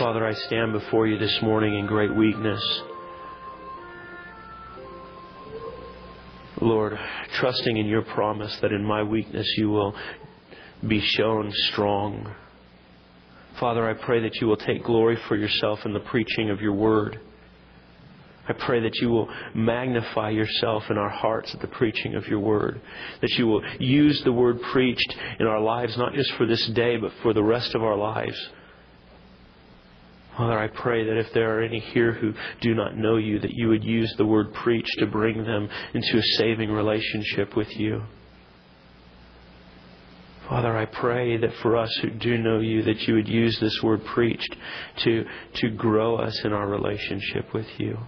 Father, I stand before you this morning in great weakness. Lord, trusting in your promise that in my weakness you will be shown strong. Father, I pray that you will take glory for yourself in the preaching of your word. I pray that you will magnify yourself in our hearts at the preaching of your word. That you will use the word preached in our lives, not just for this day, but for the rest of our lives. Father, I pray that if there are any here who do not know you, that you would use the word preach to bring them into a saving relationship with you. Father, I pray that for us who do know you, that you would use this word preached to, to grow us in our relationship with you.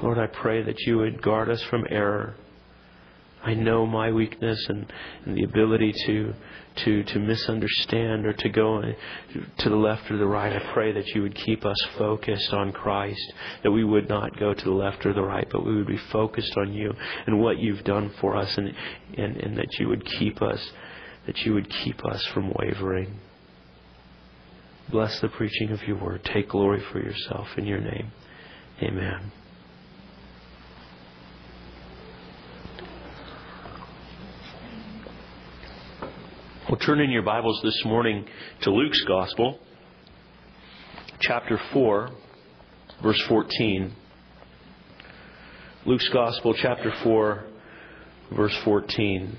Lord, I pray that you would guard us from error. I know my weakness and, and the ability to, to, to misunderstand or to go to the left or the right. I pray that you would keep us focused on Christ, that we would not go to the left or the right, but we would be focused on you and what you've done for us, and, and, and that you would keep us, that you would keep us from wavering. Bless the preaching of your word. Take glory for yourself in your name. Amen. Well, turn in your Bibles this morning to Luke's Gospel, chapter 4, verse 14. Luke's Gospel, chapter 4, verse 14.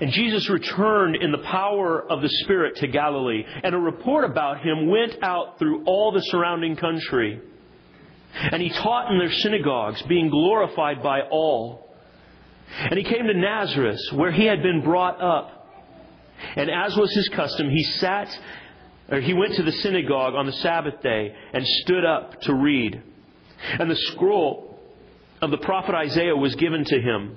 And Jesus returned in the power of the Spirit to Galilee, and a report about him went out through all the surrounding country. And he taught in their synagogues, being glorified by all. And he came to Nazareth, where he had been brought up. And as was his custom, he sat, or he went to the synagogue on the Sabbath day and stood up to read. And the scroll of the prophet Isaiah was given to him.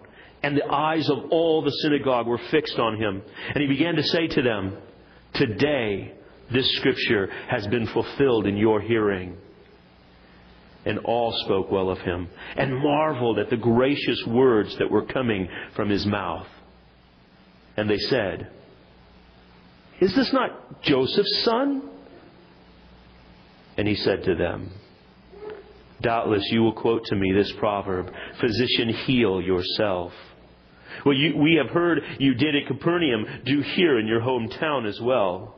and the eyes of all the synagogue were fixed on him. And he began to say to them, Today this scripture has been fulfilled in your hearing. And all spoke well of him and marveled at the gracious words that were coming from his mouth. And they said, Is this not Joseph's son? And he said to them, Doubtless you will quote to me this proverb Physician, heal yourself. Well, you, we have heard you did at Capernaum, do here in your hometown as well.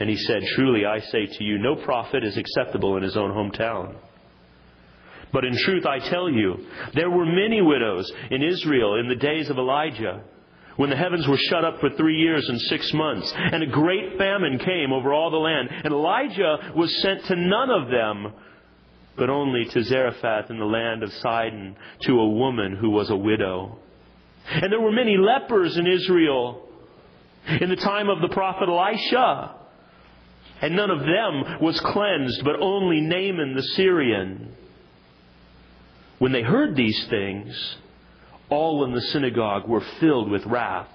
And he said, Truly I say to you, no prophet is acceptable in his own hometown. But in truth I tell you, there were many widows in Israel in the days of Elijah, when the heavens were shut up for three years and six months, and a great famine came over all the land, and Elijah was sent to none of them but only to Zarephath in the land of Sidon, to a woman who was a widow. And there were many lepers in Israel in the time of the prophet Elisha. And none of them was cleansed, but only Naaman the Syrian. When they heard these things, all in the synagogue were filled with wrath.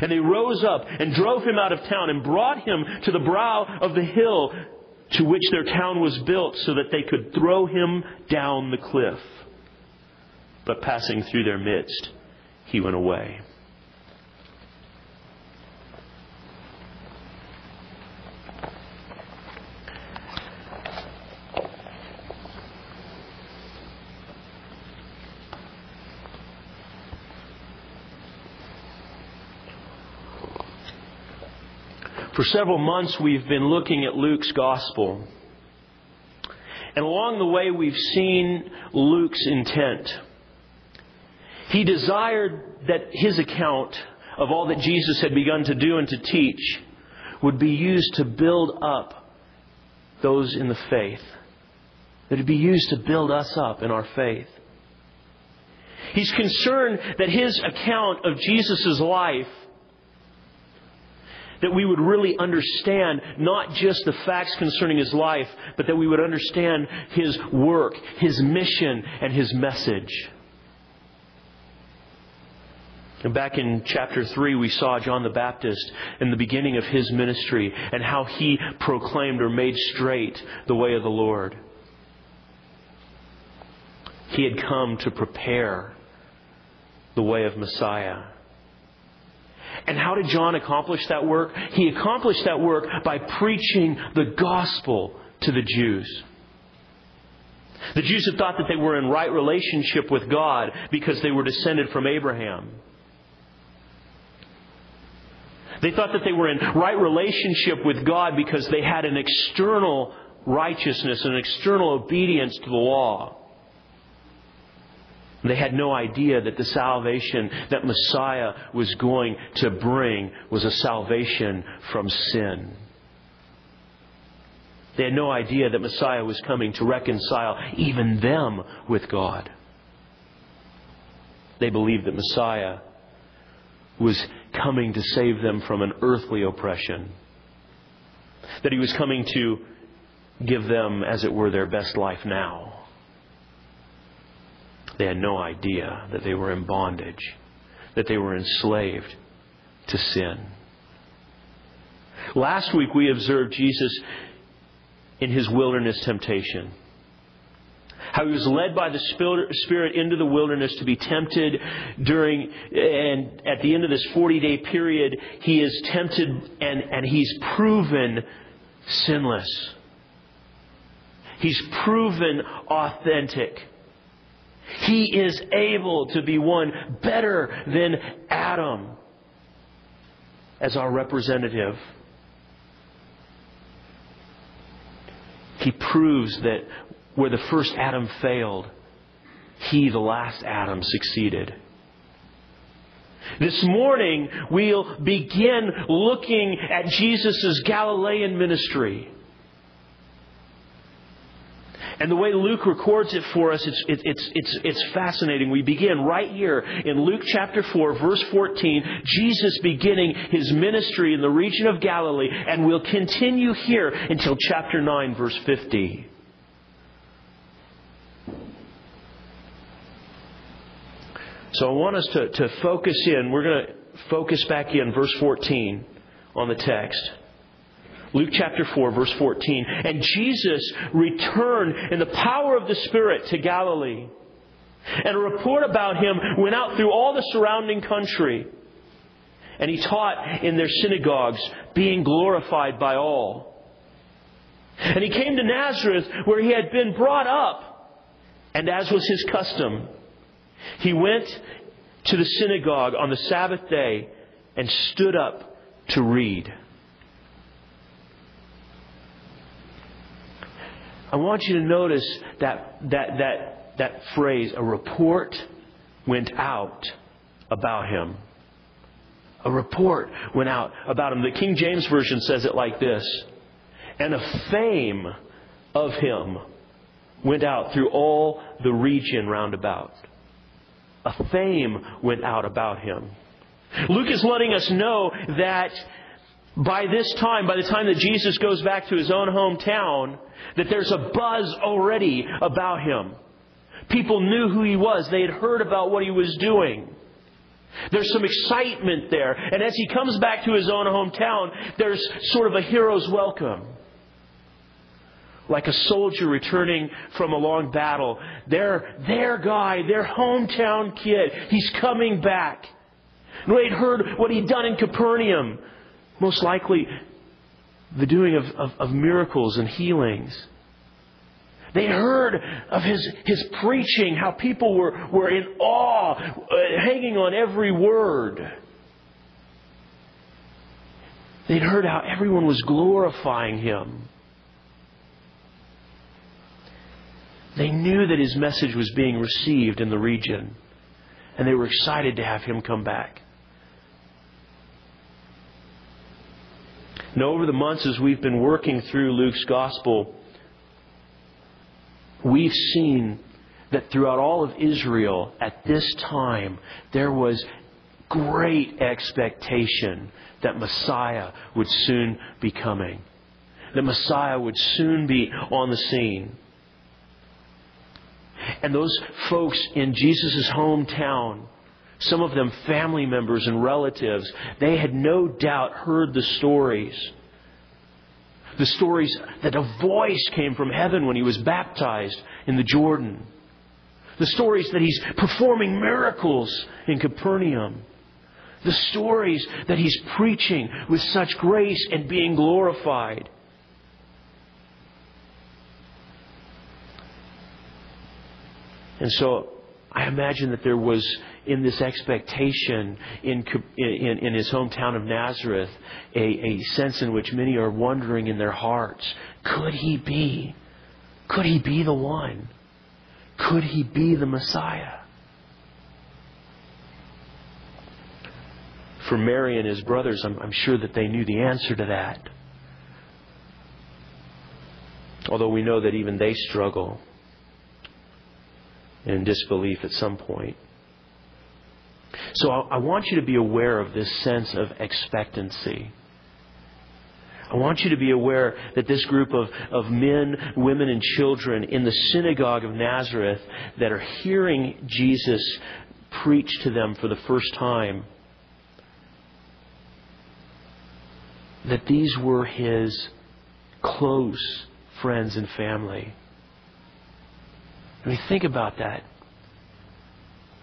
And they rose up and drove him out of town and brought him to the brow of the hill to which their town was built so that they could throw him down the cliff. But passing through their midst, he went away. For several months, we've been looking at Luke's gospel. And along the way, we've seen Luke's intent. He desired that his account of all that Jesus had begun to do and to teach would be used to build up those in the faith, that it would be used to build us up in our faith. He's concerned that his account of Jesus' life that we would really understand not just the facts concerning his life, but that we would understand his work, his mission, and his message. And back in chapter 3, we saw John the Baptist in the beginning of his ministry and how he proclaimed or made straight the way of the Lord. He had come to prepare the way of Messiah. And how did John accomplish that work? He accomplished that work by preaching the gospel to the Jews. The Jews had thought that they were in right relationship with God because they were descended from Abraham. They thought that they were in right relationship with God because they had an external righteousness, an external obedience to the law. They had no idea that the salvation that Messiah was going to bring was a salvation from sin. They had no idea that Messiah was coming to reconcile even them with God. They believed that Messiah was coming to save them from an earthly oppression. That he was coming to give them, as it were, their best life now. They had no idea that they were in bondage, that they were enslaved to sin. Last week we observed Jesus in his wilderness temptation. How he was led by the Spirit into the wilderness to be tempted during, and at the end of this 40 day period, he is tempted and, and he's proven sinless. He's proven authentic. He is able to be one better than Adam as our representative. He proves that where the first Adam failed, he, the last Adam, succeeded. This morning, we'll begin looking at Jesus' Galilean ministry. And the way Luke records it for us, it's, it's, it's, it's fascinating. We begin right here in Luke chapter 4, verse 14, Jesus beginning his ministry in the region of Galilee, and we'll continue here until chapter 9, verse 50. So I want us to, to focus in. We're going to focus back in verse 14 on the text. Luke chapter 4, verse 14. And Jesus returned in the power of the Spirit to Galilee. And a report about him went out through all the surrounding country. And he taught in their synagogues, being glorified by all. And he came to Nazareth, where he had been brought up. And as was his custom, he went to the synagogue on the Sabbath day and stood up to read. I want you to notice that, that, that, that phrase, a report went out about him. A report went out about him. The King James Version says it like this And a fame of him went out through all the region round about. A fame went out about him. Luke is letting us know that by this time, by the time that Jesus goes back to his own hometown, that there's a buzz already about him. People knew who he was. They had heard about what he was doing. There's some excitement there. And as he comes back to his own hometown, there's sort of a hero's welcome. Like a soldier returning from a long battle. Their, their guy, their hometown kid, he's coming back. They'd heard what he'd done in Capernaum. Most likely the doing of, of, of miracles and healings. They heard of his, his preaching, how people were, were in awe, uh, hanging on every word. They'd heard how everyone was glorifying him. They knew that his message was being received in the region, and they were excited to have him come back. Now, over the months as we've been working through Luke's gospel, we've seen that throughout all of Israel at this time, there was great expectation that Messiah would soon be coming. That Messiah would soon be on the scene. And those folks in Jesus' hometown, some of them family members and relatives, they had no doubt heard the stories. The stories that a voice came from heaven when he was baptized in the Jordan. The stories that he's performing miracles in Capernaum. The stories that he's preaching with such grace and being glorified. And so I imagine that there was in this expectation in, in, in his hometown of Nazareth a, a sense in which many are wondering in their hearts could he be? Could he be the one? Could he be the Messiah? For Mary and his brothers, I'm, I'm sure that they knew the answer to that. Although we know that even they struggle in disbelief at some point. So I, I want you to be aware of this sense of expectancy. I want you to be aware that this group of, of men, women, and children in the synagogue of Nazareth that are hearing Jesus preach to them for the first time, that these were his close friends and family. I mean, think about that.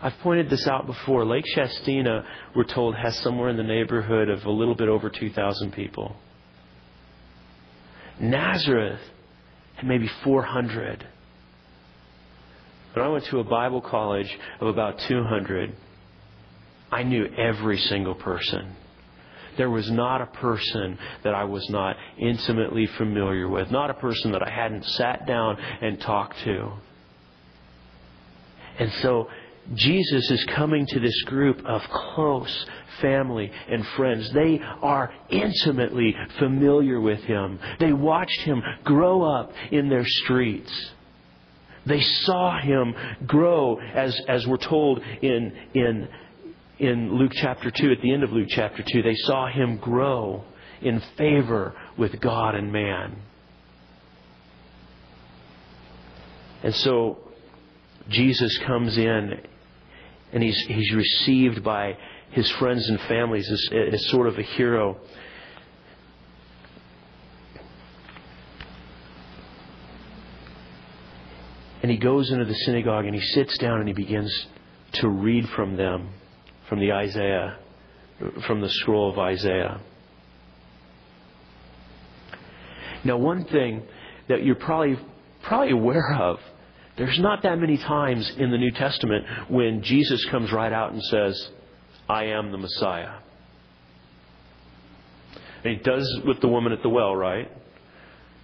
I've pointed this out before. Lake Shastina, we're told, has somewhere in the neighborhood of a little bit over 2,000 people. Nazareth had maybe 400. When I went to a Bible college of about 200, I knew every single person. There was not a person that I was not intimately familiar with, not a person that I hadn't sat down and talked to. And so Jesus is coming to this group of close family and friends. They are intimately familiar with him. They watched him grow up in their streets. They saw him grow, as, as we're told in, in, in Luke chapter 2, at the end of Luke chapter 2. They saw him grow in favor with God and man. And so Jesus comes in and he's, he's received by his friends and families as, as sort of a hero. And he goes into the synagogue and he sits down and he begins to read from them, from the Isaiah, from the scroll of Isaiah. Now, one thing that you're probably probably aware of there's not that many times in the New Testament when Jesus comes right out and says, I am the Messiah. And he does with the woman at the well, right?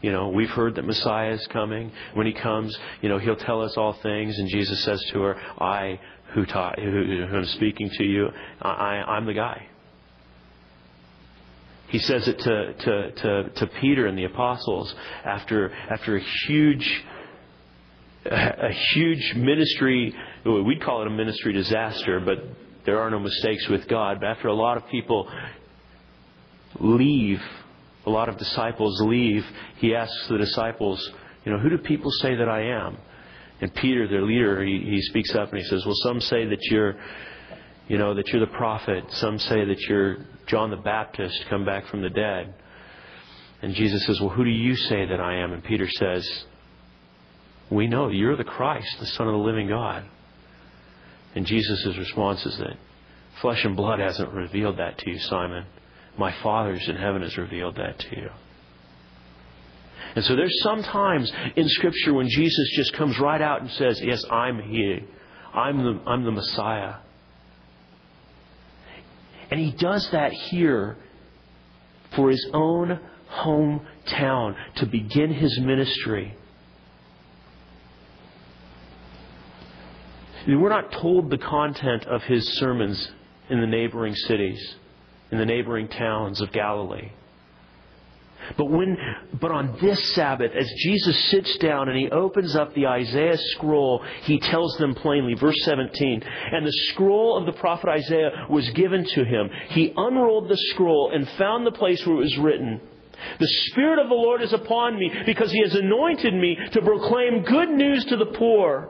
You know, we've heard that Messiah is coming. When he comes, you know, he'll tell us all things. And Jesus says to her, I who, taught, who, am speaking to you, I, I'm the guy. He says it to, to, to, to Peter and the apostles after, after a huge a, huge ministry, we'd call it a ministry disaster, but there are no mistakes with God. But after a lot of people leave, a lot of disciples leave, he asks the disciples, you know, who do people say that I am? And Peter, their leader, he, he speaks up and he says, well, some say that you're, you know, that you're the prophet. Some say that you're John the Baptist come back from the dead. And Jesus says, well, who do you say that I am? And Peter says, we know you're the Christ, the Son of the living God. And Jesus' response is that flesh and blood hasn't revealed that to you, Simon. My Father's in heaven has revealed that to you. And so there's some times in Scripture when Jesus just comes right out and says, Yes, I'm He. I'm the, I'm the Messiah. And He does that here for His own hometown to begin His ministry. We're not told the content of his sermons in the neighboring cities, in the neighboring towns of Galilee. But when, but on this Sabbath, as Jesus sits down and he opens up the Isaiah scroll, he tells them plainly, verse 17, and the scroll of the prophet Isaiah was given to him. He unrolled the scroll and found the place where it was written, the Spirit of the Lord is upon me because He has anointed me to proclaim good news to the poor.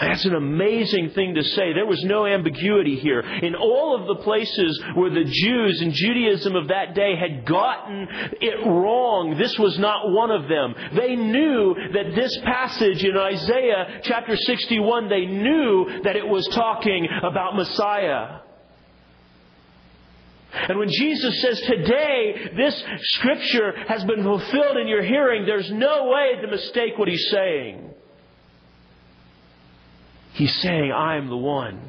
That's an amazing thing to say. There was no ambiguity here. In all of the places where the Jews and Judaism of that day had gotten it wrong, this was not one of them. They knew that this passage in Isaiah chapter 61, they knew that it was talking about Messiah. And when Jesus says, Today, this scripture has been fulfilled in your hearing, there's no way to mistake what he's saying. He's saying, I am the one.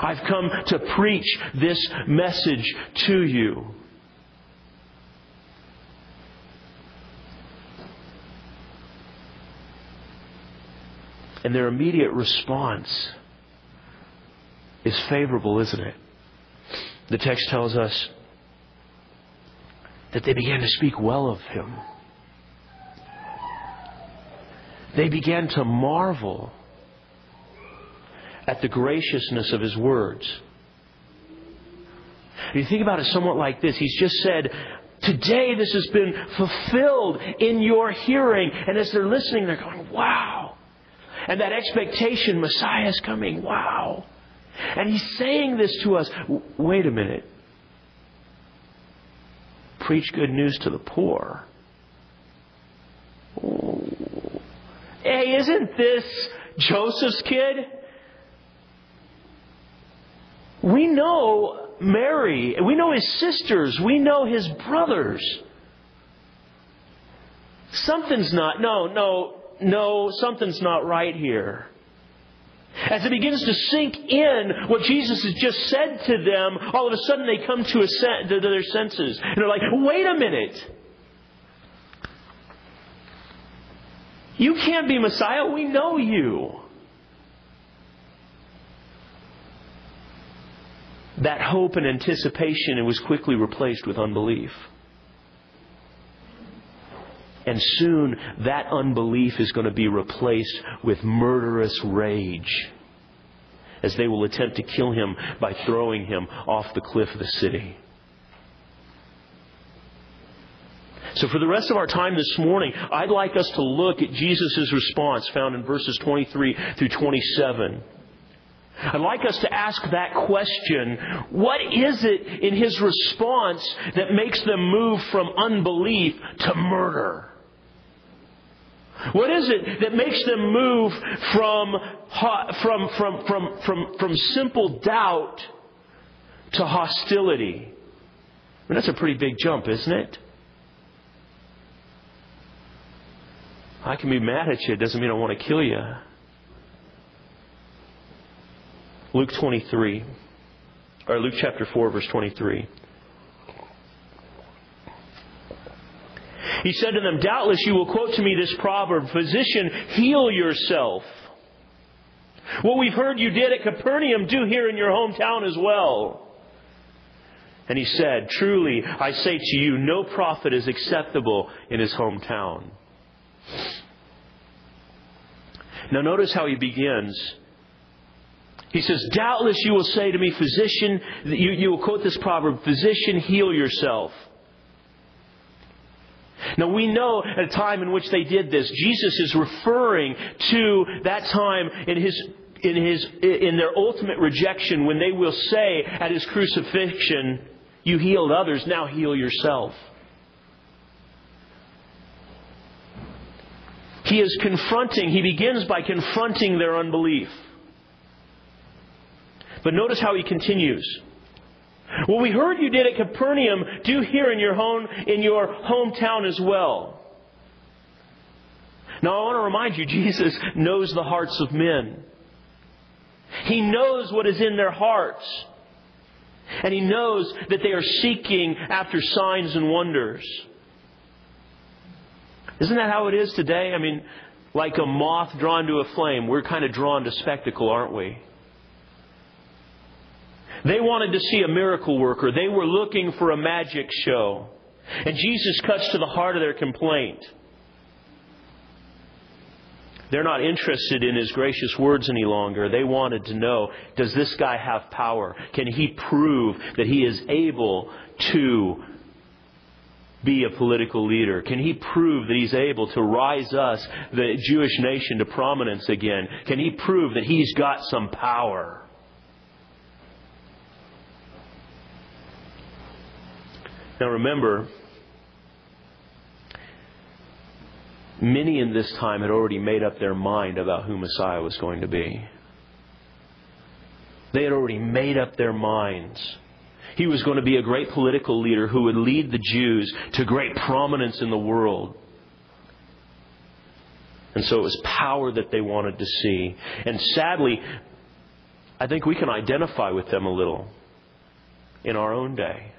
I've come to preach this message to you. And their immediate response is favorable, isn't it? The text tells us that they began to speak well of him they began to marvel at the graciousness of his words. You think about it somewhat like this, he's just said, Today this has been fulfilled in your hearing. And as they're listening, they're going, Wow. And that expectation, Messiah is coming. Wow. And he's saying this to us. Wait a minute. Preach good news to the poor. Hey, isn't this Joseph's kid? We know Mary. We know his sisters. We know his brothers. Something's not, no, no, no, something's not right here. As it begins to sink in what Jesus has just said to them, all of a sudden they come to, a sen- to their senses. And they're like, wait a minute. You can't be Messiah. We know you. That hope and anticipation it was quickly replaced with unbelief. And soon that unbelief is going to be replaced with murderous rage as they will attempt to kill him by throwing him off the cliff of the city. So for the rest of our time this morning, I'd like us to look at Jesus' response found in verses 23 through 27. I'd like us to ask that question what is it in his response that makes them move from unbelief to murder? What is it that makes them move from, from, from, from, from, from simple doubt to hostility? I mean, that's a pretty big jump, isn't it? I can be mad at you. It doesn't mean I want to kill you. Luke 23, or Luke chapter 4, verse 23. He said to them, Doubtless you will quote to me this proverb Physician, heal yourself. What we've heard you did at Capernaum, do here in your hometown as well. And he said, Truly, I say to you, no prophet is acceptable in his hometown. Now, notice how he begins. He says, Doubtless you will say to me, Physician, you, you will quote this proverb, Physician, heal yourself. Now we know at a time in which they did this, Jesus is referring to that time in his in his in their ultimate rejection when they will say at his crucifixion, You healed others, now heal yourself. He is confronting, he begins by confronting their unbelief. But notice how he continues. What we heard you did at Capernaum, do here in your home, in your hometown as well. Now I want to remind you, Jesus knows the hearts of men. He knows what is in their hearts. And He knows that they are seeking after signs and wonders. Isn't that how it is today? I mean, like a moth drawn to a flame, we're kind of drawn to spectacle, aren't we? They wanted to see a miracle worker. They were looking for a magic show. And Jesus cuts to the heart of their complaint. They're not interested in his gracious words any longer. They wanted to know does this guy have power? Can he prove that he is able to be a political leader? Can he prove that he's able to rise us, the Jewish nation, to prominence again? Can he prove that he's got some power? Now remember, many in this time had already made up their mind about who Messiah was going to be. They had already made up their minds. He was going to be a great political leader who would lead the Jews to great prominence in the world. And so it was power that they wanted to see. And sadly, I think we can identify with them a little in our own day.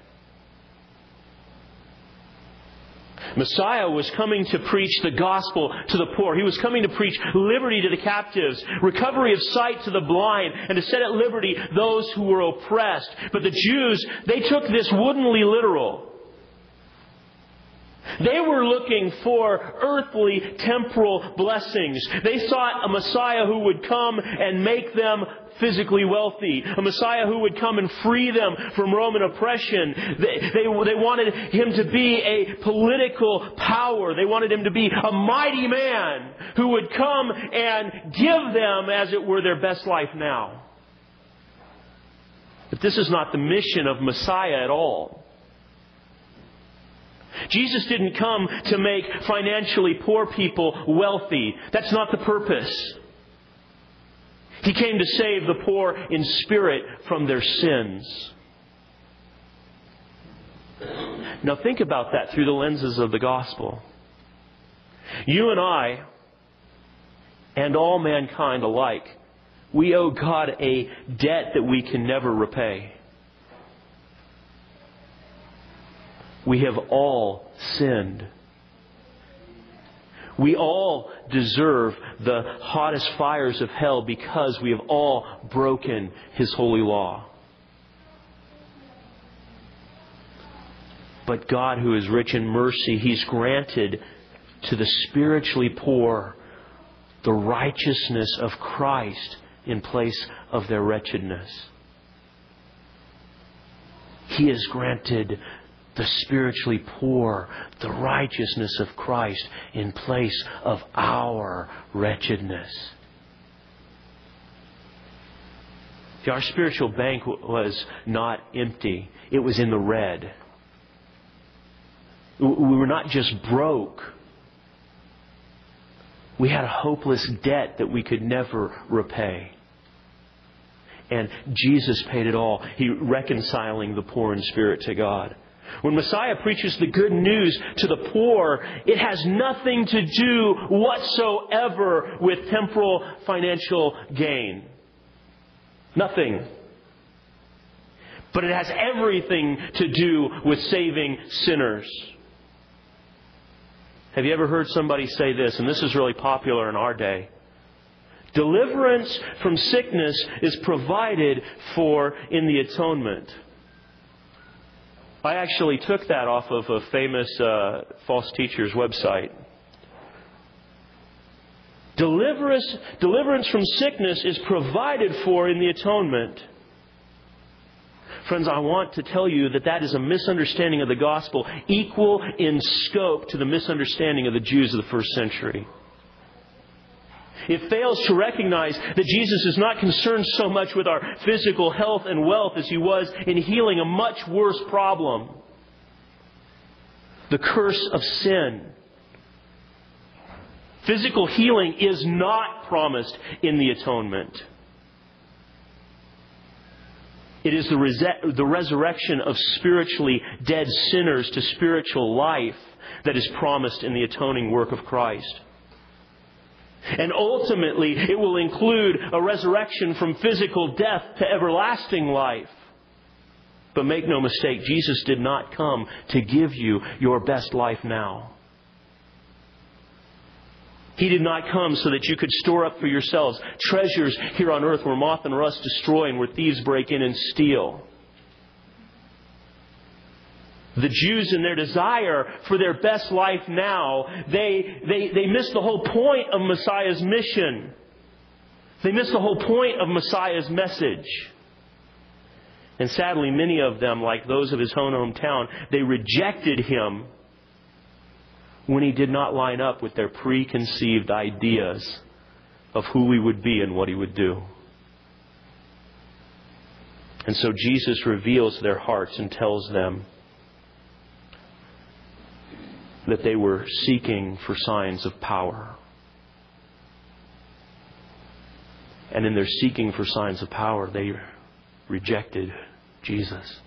Messiah was coming to preach the gospel to the poor. He was coming to preach liberty to the captives, recovery of sight to the blind, and to set at liberty those who were oppressed. But the Jews, they took this woodenly literal. They were looking for earthly, temporal blessings. They sought a Messiah who would come and make them physically wealthy, a Messiah who would come and free them from Roman oppression. They, they, they wanted him to be a political power. They wanted him to be a mighty man who would come and give them, as it were, their best life now. But this is not the mission of Messiah at all. Jesus didn't come to make financially poor people wealthy. That's not the purpose. He came to save the poor in spirit from their sins. Now think about that through the lenses of the gospel. You and I, and all mankind alike, we owe God a debt that we can never repay. We have all sinned. We all deserve the hottest fires of hell because we have all broken His holy law. But God, who is rich in mercy, He's granted to the spiritually poor the righteousness of Christ in place of their wretchedness. He has granted the spiritually poor, the righteousness of Christ in place of our wretchedness. See, our spiritual bank was not empty, it was in the red. We were not just broke. We had a hopeless debt that we could never repay. And Jesus paid it all. He reconciling the poor in spirit to God. When Messiah preaches the good news to the poor, it has nothing to do whatsoever with temporal financial gain. Nothing. But it has everything to do with saving sinners. Have you ever heard somebody say this? And this is really popular in our day. Deliverance from sickness is provided for in the atonement. I actually took that off of a famous uh, false teacher's website. Deliverance, deliverance from sickness is provided for in the atonement. Friends, I want to tell you that that is a misunderstanding of the gospel equal in scope to the misunderstanding of the Jews of the first century. It fails to recognize that Jesus is not concerned so much with our physical health and wealth as he was in healing a much worse problem the curse of sin. Physical healing is not promised in the atonement. It is the, res- the resurrection of spiritually dead sinners to spiritual life that is promised in the atoning work of Christ. And ultimately, it will include a resurrection from physical death to everlasting life. But make no mistake, Jesus did not come to give you your best life now. He did not come so that you could store up for yourselves treasures here on earth where moth and rust destroy and where thieves break in and steal. The Jews in their desire for their best life now, they, they, they miss the whole point of Messiah's mission. They miss the whole point of Messiah's message. And sadly, many of them, like those of his own hometown, they rejected him when he did not line up with their preconceived ideas of who he would be and what he would do. And so Jesus reveals their hearts and tells them that they were seeking for signs of power. And in their seeking for signs of power, they rejected Jesus.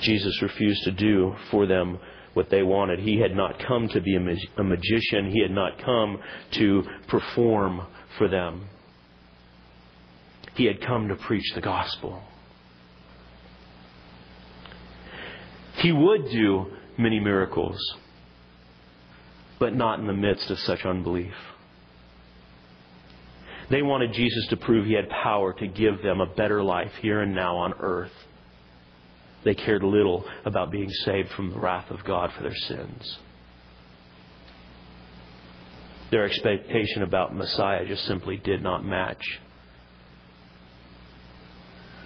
Jesus refused to do for them what they wanted. He had not come to be a, mag- a magician, he had not come to perform for them. He had come to preach the gospel. He would do many miracles, but not in the midst of such unbelief. They wanted Jesus to prove he had power to give them a better life here and now on earth. They cared little about being saved from the wrath of God for their sins. Their expectation about Messiah just simply did not match.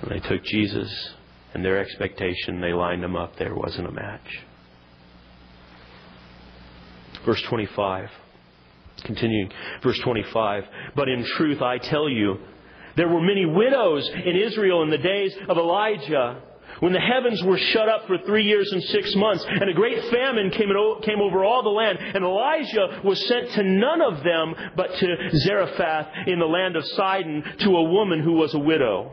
When they took Jesus and their expectation, they lined them up, there wasn't a match. Verse 25. Continuing, verse 25. But in truth, I tell you, there were many widows in Israel in the days of Elijah when the heavens were shut up for three years and six months, and a great famine came, came over all the land, and Elijah was sent to none of them but to Zarephath in the land of Sidon to a woman who was a widow.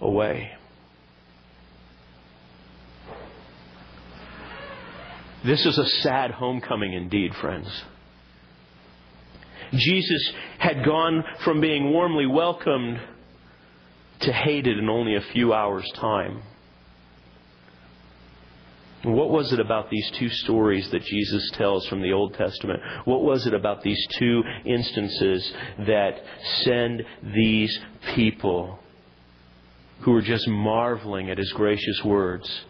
away. This is a sad homecoming indeed, friends. Jesus had gone from being warmly welcomed to hated in only a few hours' time. What was it about these two stories that Jesus tells from the Old Testament? What was it about these two instances that send these people who were just marveling at his gracious words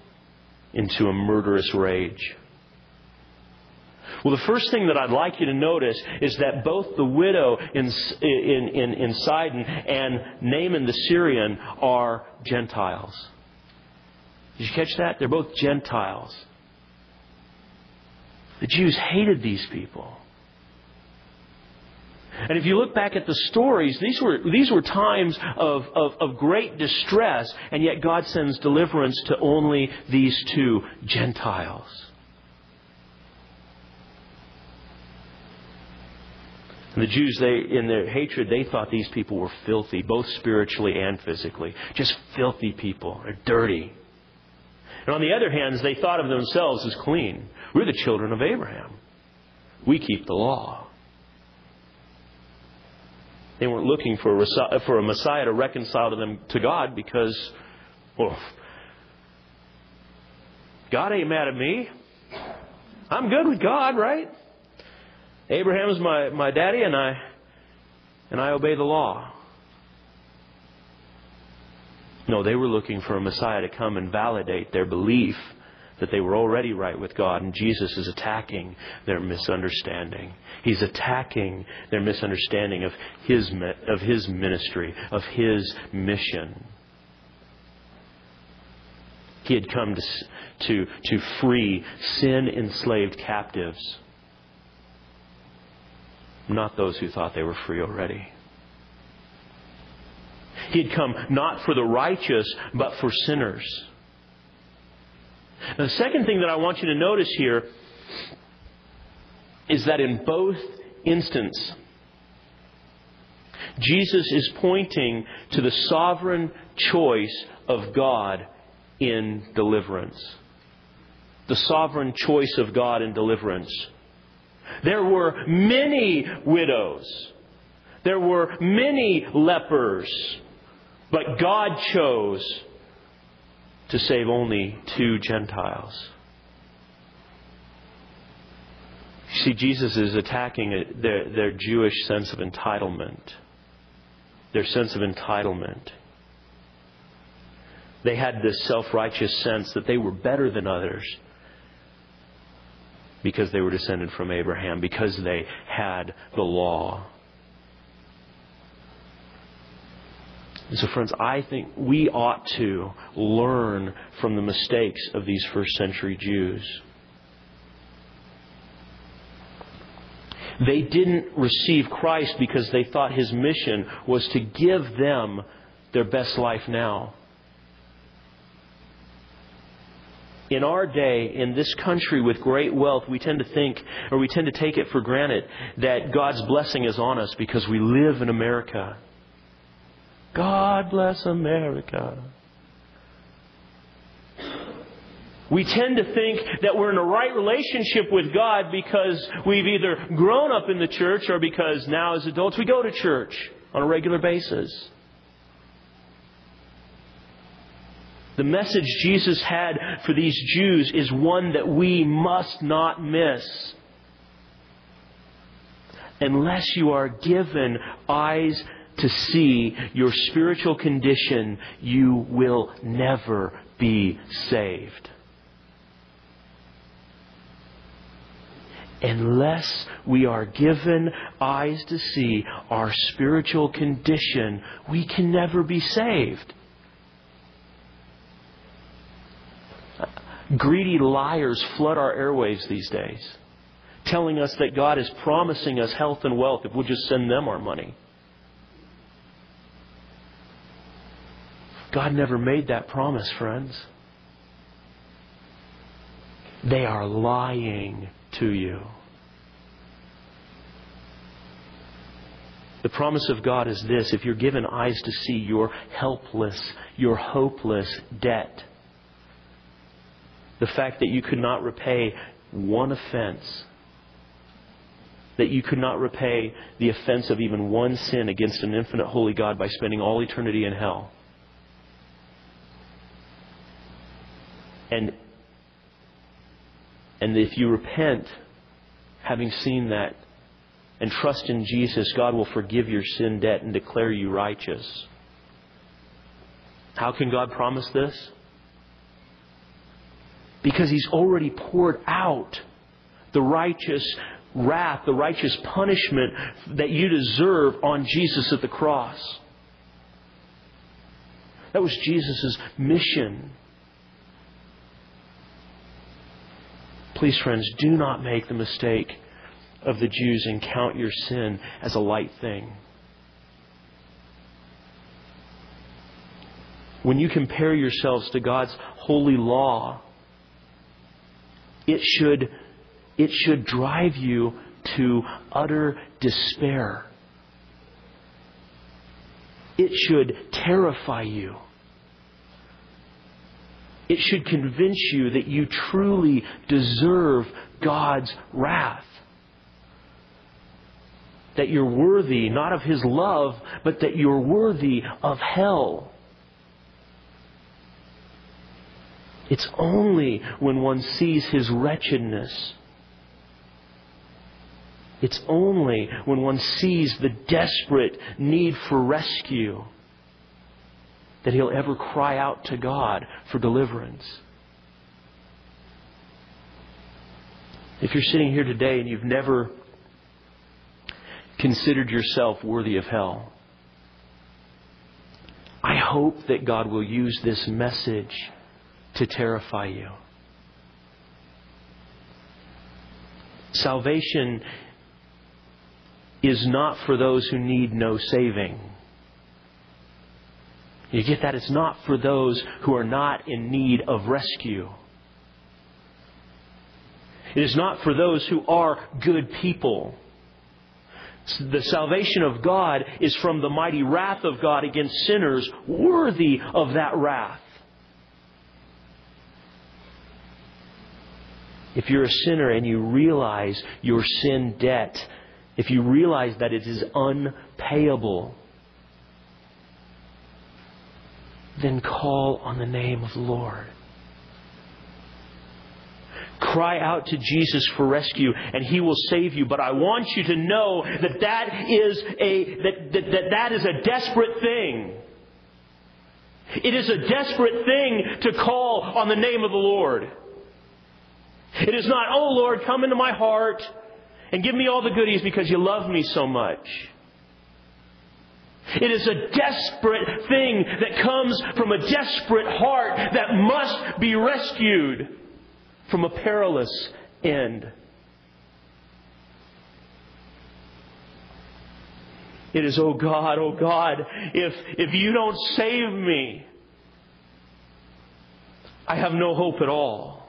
into a murderous rage? Well, the first thing that I'd like you to notice is that both the widow in, in, in, in Sidon and Naaman the Syrian are Gentiles. Did you catch that? They're both Gentiles. The Jews hated these people. And if you look back at the stories, these were, these were times of, of, of, great distress, and yet God sends deliverance to only these two Gentiles. And the Jews, they, in their hatred, they thought these people were filthy, both spiritually and physically. Just filthy people. They're dirty. And on the other hand, they thought of themselves as clean. We're the children of Abraham. We keep the law. They weren't looking for a, uh, for a Messiah to reconcile them to God because, well, God ain't mad at me. I'm good with God, right? Abraham's my, my daddy, and I, and I obey the law. No, they were looking for a Messiah to come and validate their belief that they were already right with God, and Jesus is attacking their misunderstanding. He's attacking their misunderstanding of his, of his ministry, of his mission. He had come to, to, to free sin enslaved captives, not those who thought they were free already. He had come not for the righteous, but for sinners. Now, the second thing that I want you to notice here is that in both instances, Jesus is pointing to the sovereign choice of God in deliverance. The sovereign choice of God in deliverance. There were many widows. There were many lepers. But God chose to save only two Gentiles. See, Jesus is attacking their, their Jewish sense of entitlement, their sense of entitlement. They had this self righteous sense that they were better than others because they were descended from Abraham, because they had the law. And so, friends, I think we ought to learn from the mistakes of these first century Jews. They didn't receive Christ because they thought his mission was to give them their best life now. In our day, in this country with great wealth, we tend to think, or we tend to take it for granted, that God's blessing is on us because we live in America. God bless America. We tend to think that we're in a right relationship with God because we've either grown up in the church or because now as adults we go to church on a regular basis. The message Jesus had for these Jews is one that we must not miss. Unless you are given eyes to see your spiritual condition, you will never be saved. Unless we are given eyes to see our spiritual condition, we can never be saved. Greedy liars flood our airwaves these days, telling us that God is promising us health and wealth if we'll just send them our money. God never made that promise, friends. They are lying to you. The promise of God is this if you're given eyes to see your helpless, your hopeless debt, the fact that you could not repay one offense, that you could not repay the offense of even one sin against an infinite holy God by spending all eternity in hell. And, and if you repent, having seen that, and trust in Jesus, God will forgive your sin debt and declare you righteous. How can God promise this? Because He's already poured out the righteous wrath, the righteous punishment that you deserve on Jesus at the cross. That was Jesus' mission. Please, friends, do not make the mistake of the Jews and count your sin as a light thing. When you compare yourselves to God's holy law, it should, it should drive you to utter despair. It should terrify you it should convince you that you truly deserve God's wrath. That you're worthy not of His love, but that you're worthy of hell. It's only when one sees his wretchedness. It's only when one sees the desperate need for rescue that he'll ever cry out to God for deliverance. If you're sitting here today and you've never considered yourself worthy of hell, I hope that God will use this message to terrify you. Salvation is not for those who need no saving. You get that? It's not for those who are not in need of rescue. It is not for those who are good people. The salvation of God is from the mighty wrath of God against sinners worthy of that wrath. If you're a sinner and you realize your sin debt, if you realize that it is unpayable, then call on the name of the Lord. Cry out to Jesus for rescue and he will save you. But I want you to know that that is a, that, that, that, that is a desperate thing. It is a desperate thing to call on the name of the Lord. It is not, oh Lord, come into my heart and give me all the goodies because you love me so much. It is a desperate thing that comes from a desperate heart that must be rescued from a perilous end. It is, oh God, oh God, if, if you don't save me, I have no hope at all.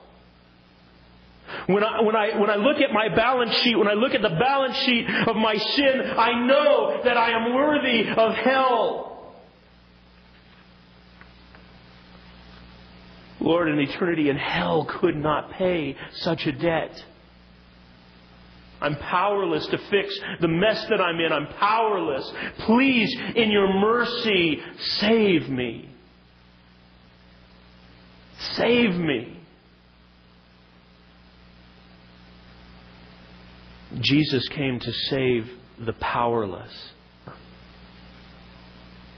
When I, when, I, when I look at my balance sheet, when I look at the balance sheet of my sin, I know that I am worthy of hell. Lord, an eternity in hell could not pay such a debt. I'm powerless to fix the mess that I'm in. I'm powerless. Please, in your mercy, save me. Save me. Jesus came to save the powerless.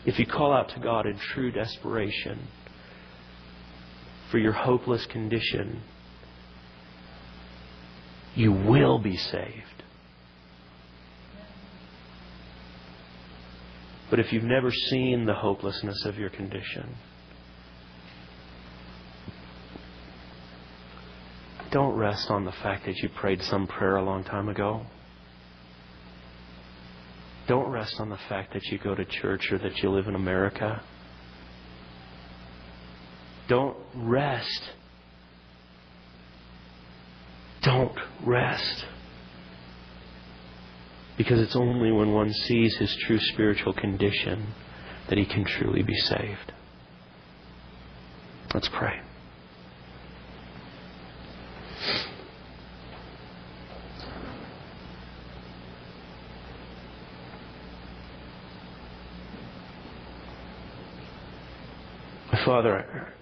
If you call out to God in true desperation for your hopeless condition, you will be saved. But if you've never seen the hopelessness of your condition, Don't rest on the fact that you prayed some prayer a long time ago. Don't rest on the fact that you go to church or that you live in America. Don't rest. Don't rest. Because it's only when one sees his true spiritual condition that he can truly be saved. Let's pray. Father,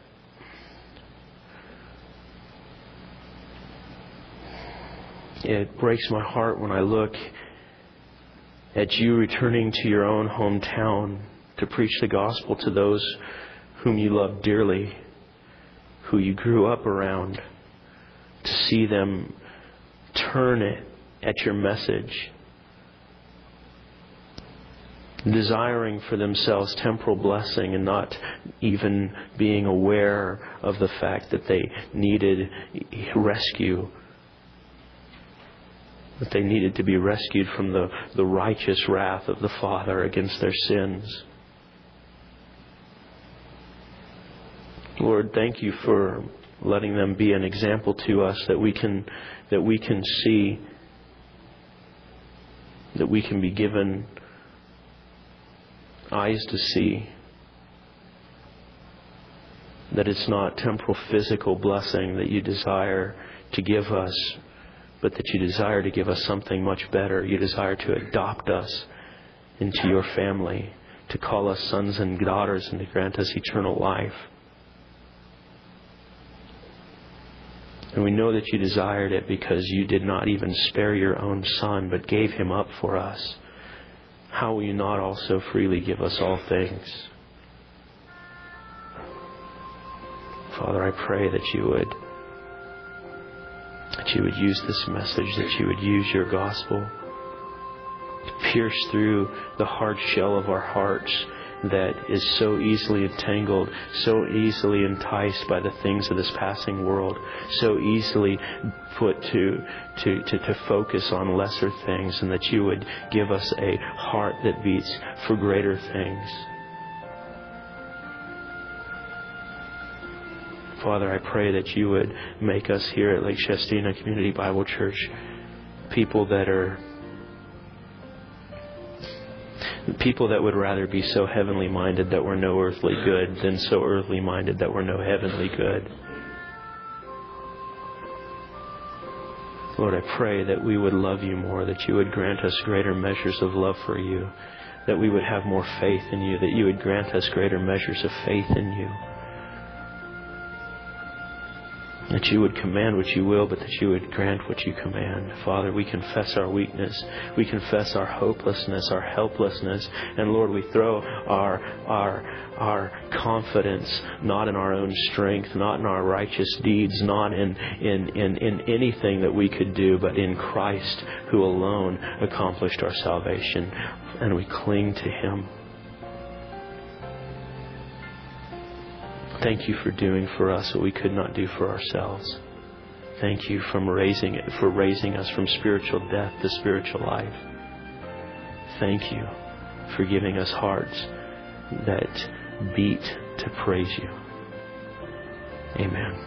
it breaks my heart when I look at you returning to your own hometown to preach the gospel to those whom you love dearly, who you grew up around, to see them turn it at your message desiring for themselves temporal blessing and not even being aware of the fact that they needed rescue, that they needed to be rescued from the, the righteous wrath of the Father against their sins. Lord, thank you for letting them be an example to us that we can that we can see that we can be given eyes to see that it's not temporal physical blessing that you desire to give us, but that you desire to give us something much better. You desire to adopt us into your family, to call us sons and daughters, and to grant us eternal life. And we know that you desired it because you did not even spare your own son, but gave him up for us how will you not also freely give us all things? Father, I pray that you would That you would use this message, that you would use your gospel to pierce through the hard shell of our hearts that is so easily entangled, so easily enticed by the things of this passing world, so easily put to, to, to, to focus on lesser things, and that you would give us a heart that beats for greater things. Father, I pray that you would make us here at Lake Shastina Community Bible Church people that are people that would rather be so heavenly minded that we're no earthly good than so earthly minded that we're no heavenly good. Lord, I pray that we would love you more, that you would grant us greater measures of love for you, that we would have more faith in you, that you would grant us greater measures of faith in you that you would command what you will, but that you would grant what you command. Father, we confess our weakness. We confess our hopelessness, our helplessness. And Lord, we throw our, our, our confidence not in our own strength, not in our righteous deeds, not in, in, in, in anything that we could do, but in Christ who alone accomplished our salvation. And we cling to Him. Thank you for doing for us what we could not do for ourselves. Thank you from raising it, for raising us from spiritual death to spiritual life. Thank you for giving us hearts that beat to praise you. Amen.